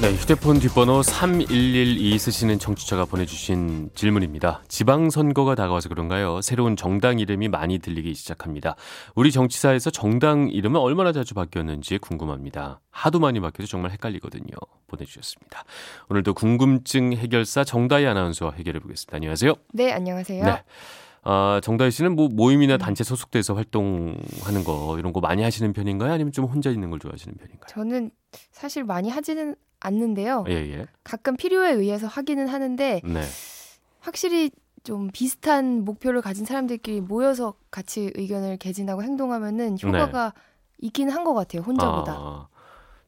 네, 휴대폰 뒷번호 3112 쓰시는 청취자가 보내주신 질문입니다. 지방선거가 다가와서 그런가요? 새로운 정당 이름이 많이 들리기 시작합니다. 우리 정치사에서 정당 이름은 얼마나 자주 바뀌었는지 궁금합니다. 하도 많이 바뀌어서 정말 헷갈리거든요. 보내주셨습니다. 오늘도 궁금증 해결사 정다희 아나운서와 해결해 보겠습니다. 안녕하세요. 네, 안녕하세요. 네. 아, 정다희 씨는 뭐 모임이나 단체 소속돼서 활동하는 거 이런 거 많이 하시는 편인가요? 아니면 좀 혼자 있는 걸 좋아하시는 편인가요? 저는 사실 많이 하지는 않는데요. 예, 예. 가끔 필요에 의해서 하기는 하는데 네. 확실히 좀 비슷한 목표를 가진 사람들끼리 모여서 같이 의견을 개진하고 행동하면은 효과가 있긴 한 것 같아요. 혼자보다. 네. 아,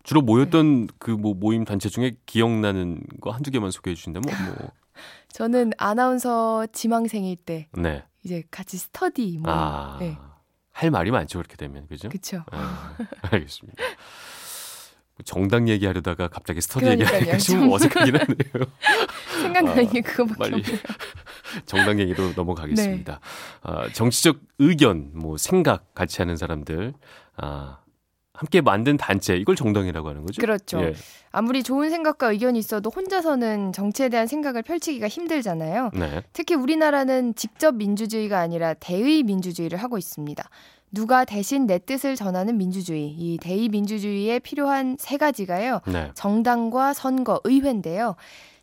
주로 모였던 그뭐 모임 단체 중에 기억나는 거 한두 개만 소개해 주신다면 뭐 저는 아나운서 지망생일 때 네. 이제 같이 스터디 뭐 아. 네. 할 말이 많죠. 그렇게 되면. 그죠? 그쵸. 아, 알겠습니다. 정당 얘기하려다가 갑자기 스터디. 얘기하니까 좀 좀- 어색하긴 하네요. 생각나는 아, 게 그거밖에 빨리 없네요. 정당 얘기로 넘어가겠습니다. 네. 아, 정치적 의견, 뭐 생각 같이 하는 사람들, 아, 함께 만든 단체 이걸 정당이라고 하는 거죠? 그렇죠. 예. 아무리 좋은 생각과 의견이 있어도 혼자서는 정치에 대한 생각을 펼치기가 힘들잖아요. 네. 특히 우리나라는 직접 민주주의가 아니라 대의 민주주의를 하고 있습니다. 누가 대신 내 뜻을 전하는 민주주의, 이 대의 민주주의에 필요한 세 가지가요. 네. 정당과 선거, 의회인데요.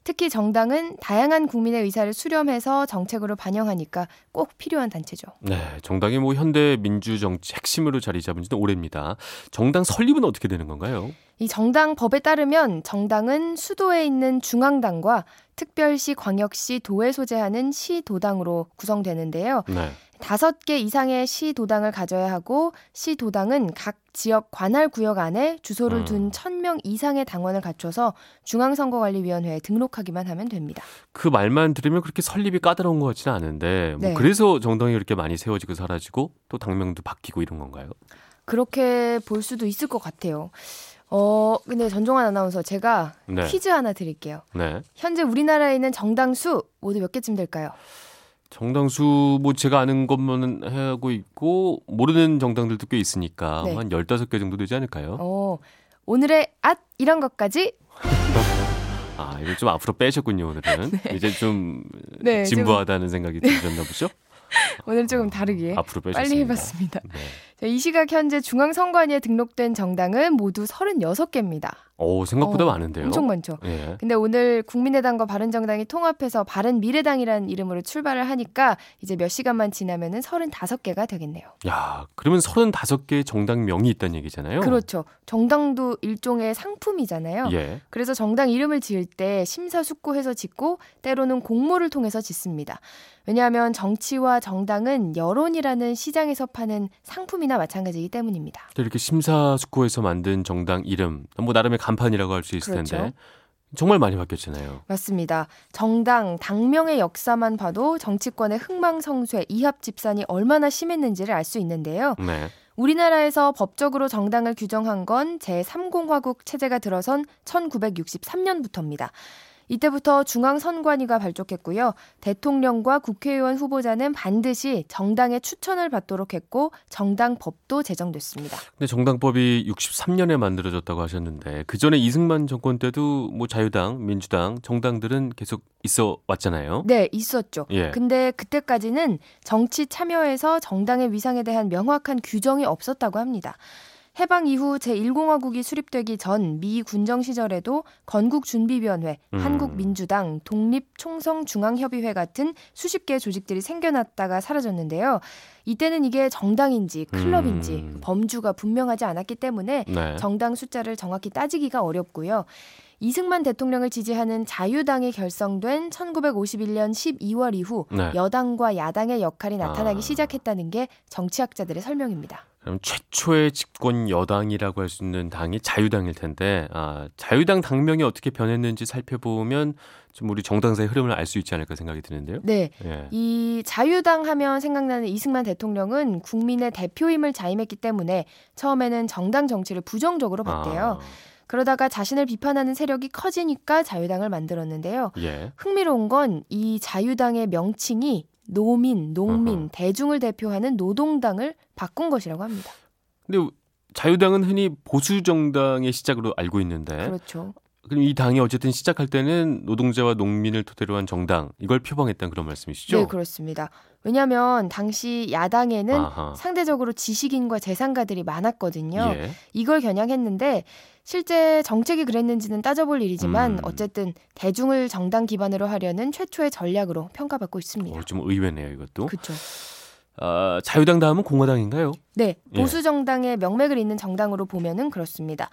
특히 정당은 다양한 국민의 의사를 수렴해서 정책으로 반영하니까 꼭 필요한 단체죠. 네, 정당이 뭐 현대 민주 정치 핵심으로 자리 잡은 지는 오래입니다. 정당 설립은 어떻게 되는 건가요? 이 정당 법에 따르면 정당은 수도에 있는 중앙당과 특별시, 광역시, 도에 소재하는 시도당으로 구성되는데요. 네. 다섯 개 이상의 시 도당을 가져야 하고 시 도당은 각 지역 관할 구역 안에 주소를 음. 둔 1000명 이상의 당원을 갖춰서 중앙선거관리위원회에 등록하기만 하면 됩니다. 그 말만 들으면 그렇게 설립이 까다로운 것 같지는 않은데 뭐 네. 그래서 정당이 그렇게 많이 세워지고 사라지고 또 당명도 바뀌고 이런 건가요? 그렇게 볼 수도 있을 것 같아요. 어, 근데 전종환 아나운서 제가 네. 퀴즈 하나 드릴게요. 네. 현재 우리나라에 있는 정당 수 모두 몇 개쯤 될까요? 정당수 뭐 제가 아는 것만 하고 있고 모르는 정당들도 꽤 있으니까 네. 한 15개 정도 되지 않을까요? 어, 오늘의 앗 이런 것까지 아, 이걸 좀 앞으로 빼셨군요, 오늘은. 이제 좀 네, 진부하다는 생각이 드셨나 보죠? 오늘 조금 다르게 앞으로 빼셨습니다. 빨리 해봤습니다. 네. 자, 이 시각 현재 중앙선관위에 등록된 정당은 모두 36개입니다. 오, 생각보다 어, 많은데요. 엄청 많죠. 예. 근데 오늘 국민의당과 바른정당이 통합해서 바른미래당이라는 이름으로 출발을 하니까 이제 몇 시간만 지나면은 35개가 되겠네요. 야, 그러면 35개의 정당명이 있다는 얘기잖아요. 그렇죠. 정당도 일종의 상품이잖아요. 예. 그래서 정당 이름을 지을 때 심사숙고해서 짓고 때로는 공모를 통해서 짓습니다. 왜냐하면 정치와 정당은 여론이라는 시장에서 파는 상품 이나 마찬가지이기 때문입니다. 이렇게 심사숙고해서 만든 정당 이름, 뭐 나름의 간판이라고 할 수 있을 그렇죠. 텐데 정말 많이 바뀌었잖아요. 맞습니다. 정당, 당명의 역사만 봐도 정치권의 흥망성쇠, 이합집산이 얼마나 심했는지를 알 수 있는데요. 네. 우리나라에서 법적으로 정당을 규정한 건 제3공화국 체제가 들어선 1963년부터입니다. 이때부터 중앙선관위가 발족했고요. 대통령과 국회의원 후보자는 반드시 정당의 추천을 받도록 했고 정당법도 제정됐습니다. 근데 정당법이 63년에 만들어졌다고 하셨는데 그 전에 이승만 정권 때도 뭐 자유당, 민주당, 정당들은 계속 있어 왔잖아요. 네, 있었죠. 예. 근데 그때까지는 정치 참여에서 정당의 위상에 대한 명확한 규정이 없었다고 합니다. 해방 이후 제1공화국이 수립되기 전 미 군정 시절에도 건국준비위원회, 음. 한국민주당, 독립총성중앙협의회 같은 수십 개의 조직들이 생겨났다가 사라졌는데요. 이때는 이게 정당인지 클럽인지 음. 범주가 분명하지 않았기 때문에 네. 정당 숫자를 정확히 따지기가 어렵고요. 이승만 대통령을 지지하는 자유당이 결성된 1951년 12월 이후 네. 여당과 야당의 역할이 나타나기 아. 시작했다는 게 정치학자들의 설명입니다. 그럼 최초의 집권 여당이라고 할 수 있는 당이 자유당일 텐데 아, 자유당 당명이 어떻게 변했는지 살펴보면 좀 우리 정당사의 흐름을 알 수 있지 않을까 생각이 드는데요. 네. 예. 이 자유당 하면 생각나는 이승만 대통령은 국민의 대표임을 자임했기 때문에 처음에는 정당 정치를 부정적으로 봤대요. 아, 그러다가 자신을 비판하는 세력이 커지니까 자유당을 만들었는데요. 예. 흥미로운 건 이 자유당의 명칭이 노민, 농민, 어허. 대중을 대표하는 노동당을 바꾼 것이라고 합니다. 근데 자유당은 흔히 보수 정당의 시작으로 알고 있는데 그렇죠. 그럼 이 당이 어쨌든 시작할 때는 노동자와 농민을 토대로 한 정당 이걸 표방했다는 그런 말씀이시죠? 네, 그렇습니다. 왜냐하면 당시 야당에는 아하. 상대적으로 지식인과 재산가들이 많았거든요. 예. 이걸 겨냥했는데 실제 정책이 그랬는지는 따져볼 일이지만 음. 어쨌든 대중을 정당 기반으로 하려는 최초의 전략으로 평가받고 있습니다. 어, 좀 의외네요, 이것도. 그렇죠. 아, 자유당 다음은 공화당인가요? 네, 예. 보수 정당의 명맥을 잇는 정당으로 보면은 그렇습니다.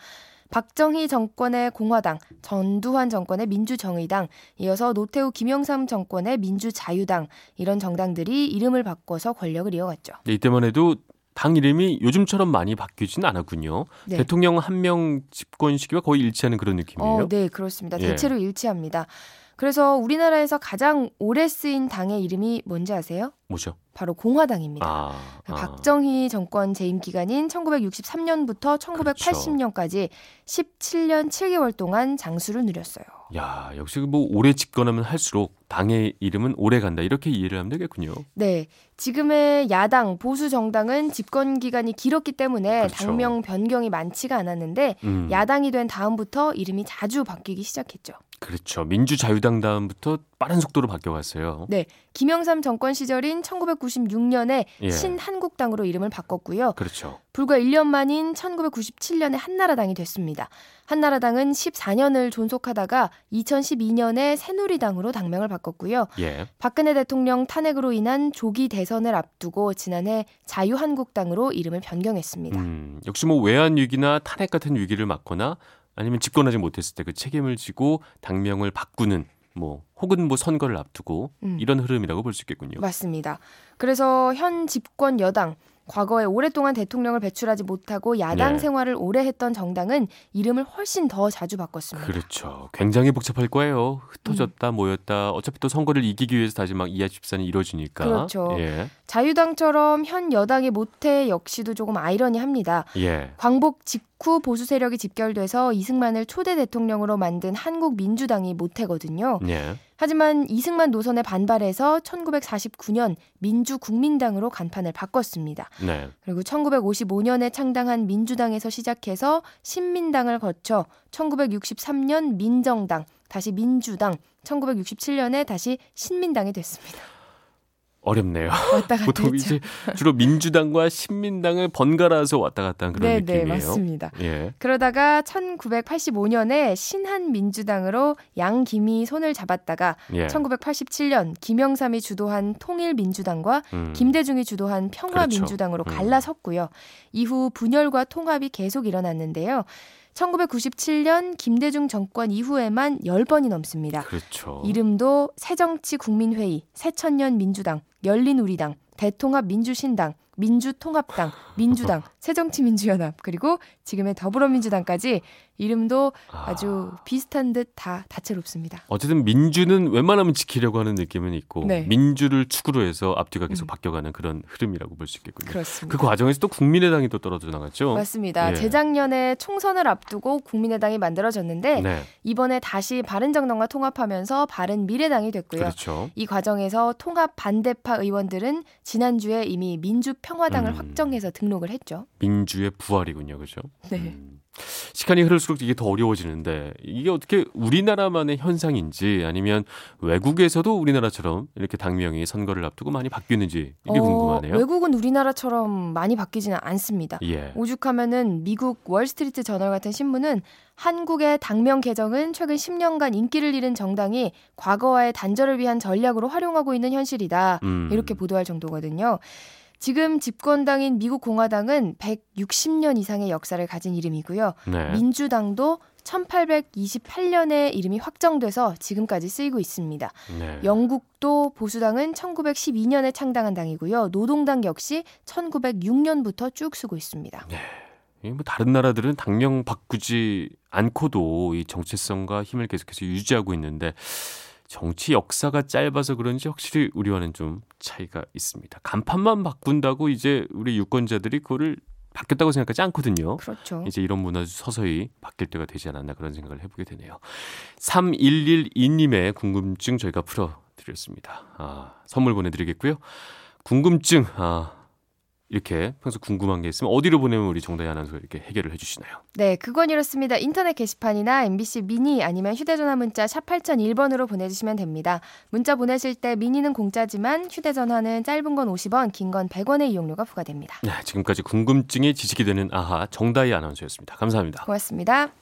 박정희 정권의 공화당, 전두환 정권의 민주정의당, 이어서 노태우 김영삼 정권의 민주자유당 이런 정당들이 이름을 바꿔서 권력을 이어갔죠. 네, 이때만 해도 당 이름이 요즘처럼 많이 바뀌진 않았군요. 네. 대통령 한 명 집권 시기와 거의 일치하는 그런 느낌이에요. 어, 네, 그렇습니다. 예. 대체로 일치합니다. 그래서 우리나라에서 가장 오래 쓰인 당의 이름이 뭔지 아세요? 뭐죠? 바로 공화당입니다. 아, 아. 박정희 정권 재임 기간인 1963년부터 그렇죠. 1980년까지 17년 7개월 동안 장수를 누렸어요. 야, 역시 뭐 오래 집권하면 할수록 당의 이름은 오래 간다. 이렇게 이해를 하면 되겠군요. 네. 지금의 야당, 보수 정당은 집권 기간이 길었기 때문에 그렇죠. 당명 변경이 많지가 않았는데 음, 야당이 된 다음부터 이름이 자주 바뀌기 시작했죠. 그렇죠. 민주자유당 다음부터 빠른 속도로 바뀌어갔어요. 네. 김영삼 정권 시절인 1996년에 예. 신한국당으로 이름을 바꿨고요. 그렇죠. 불과 1년 만인 1997년에 한나라당이 됐습니다. 한나라당은 14년을 존속하다가 2012년에 새누리당으로 당명을 바꿨고요. 예. 박근혜 대통령 탄핵으로 인한 조기 대선을 앞두고 지난해 자유한국당으로 이름을 변경했습니다. 음, 역시 뭐 외환 위기나 탄핵 같은 위기를 맞거나 아니면 집권하지 못했을 때 그 책임을 지고 당명을 바꾸는 뭐 혹은 뭐 선거를 앞두고 음. 이런 흐름이라고 볼 수 있겠군요. 맞습니다. 그래서 현 집권 여당 과거에 오랫동안 대통령을 배출하지 못하고 야당 네. 생활을 오래 했던 정당은 이름을 훨씬 더 자주 바꿨습니다. 그렇죠. 굉장히 복잡할 거예요. 흩어졌다 모였다. 어차피 또 선거를 이기기 위해서 다시 막 이하 집산이 이루어지니까. 그렇죠. 예. 자유당처럼 현 여당의 모태 역시도 조금 아이러니합니다. 예. 광복 직후 보수 세력이 집결돼서 이승만을 초대 대통령으로 만든 한국 민주당이 모태거든요. 예. 하지만 이승만 노선에 반발해서 1949년 민주국민당으로 간판을 바꿨습니다. 네. 그리고 1955년에 창당한 민주당에서 시작해서 신민당을 거쳐 1963년 민정당, 다시 민주당, 1967년에 다시 신민당이 됐습니다. 어렵네요. 왔다 갔다 보통. 이제 주로 민주당과 신민당을 번갈아서 왔다 갔다 한 그런 네, 느낌이에요. 네, 맞습니다. 예. 그러다가 1985년에 신한민주당으로 양김이 손을 잡았다가 예. 1987년 김영삼이 주도한 통일민주당과 음. 김대중이 주도한 평화민주당으로 그렇죠. 음. 갈라섰고요. 이후 분열과 통합이 계속 일어났는데요. 1997년 김대중 정권 이후에만 10번이 넘습니다. 그렇죠. 이름도 새정치국민회의, 새천년 민주당, 열린우리당, 대통합민주신당, 민주통합당, 민주당, 새정치민주연합, 그리고 지금의 더불어민주당까지 이름도 아. 아주 비슷한 듯 다 다채롭습니다. 어쨌든 민주는 웬만하면 지키려고 하는 느낌은 있고 네. 민주를 축으로 해서 앞뒤가 계속 음. 바뀌어가는 그런 흐름이라고 볼 수 있겠군요. 그렇습니다. 그 과정에서 또 국민의당이 또 떨어져 나갔죠. 맞습니다. 예. 재작년에 총선을 앞두고 국민의당이 만들어졌는데 네, 이번에 다시 바른정당과 통합하면서 바른미래당이 됐고요. 그렇죠. 이 과정에서 통합 반대파 의원들은 지난주에 이미 민주 평화당을 음. 확정해서 등록을 했죠. 민주의 부활이군요, 그렇죠. 네. 음. 시간이 흐를수록 이게 더 어려워지는데 이게 어떻게 우리나라만의 현상인지 아니면 외국에서도 우리나라처럼 이렇게 당명이 선거를 앞두고 많이 바뀌는지 이게 어, 궁금하네요. 외국은 우리나라처럼 많이 바뀌지는 않습니다. 예. 오죽하면은 미국 월스트리트 저널 같은 신문은 한국의 당명 개정은 최근 10년간 인기를 잃은 정당이 과거와의 단절을 위한 전략으로 활용하고 있는 현실이다. 음. 이렇게 보도할 정도거든요. 지금 집권당인 미국 공화당은 160년 이상의 역사를 가진 이름이고요. 네. 민주당도 1828년에 이름이 확정돼서 지금까지 쓰이고 있습니다. 네. 영국도 보수당은 1912년에 창당한 당이고요. 노동당 역시 1906년부터 쭉 쓰고 있습니다. 이뭐 다른 나라들은 당명 바꾸지 않고도 이 정체성과 힘을 계속해서 유지하고 있는데 정치 역사가 짧아서 그런지 확실히 우리와는 좀 차이가 있습니다. 간판만 바꾼다고 이제 우리 유권자들이 그거를 바뀌었다고 생각하지 않거든요. 그렇죠. 이제 이런 문화도 서서히 바뀔 때가 되지 않았나 그런 생각을 해보게 되네요. 3112님의 궁금증 저희가 풀어드렸습니다. 아, 선물 보내드리겠고요. 궁금증, 아, 이렇게 평소 궁금한 게 있으면 어디로 보내면 우리 정다희 아나운서 이렇게 해결을 해주시나요? 네, 그건 이렇습니다. 인터넷 게시판이나 MBC 미니 아니면 휴대전화 문자 샵 8001번으로 보내주시면 됩니다. 문자 보내실 때 미니는 공짜지만 휴대전화는 짧은 건 50원, 긴 건 100원의 이용료가 부과됩니다. 네, 지금까지 궁금증이 지식이 되는 아하 정다희 아나운서였습니다. 감사합니다. 고맙습니다.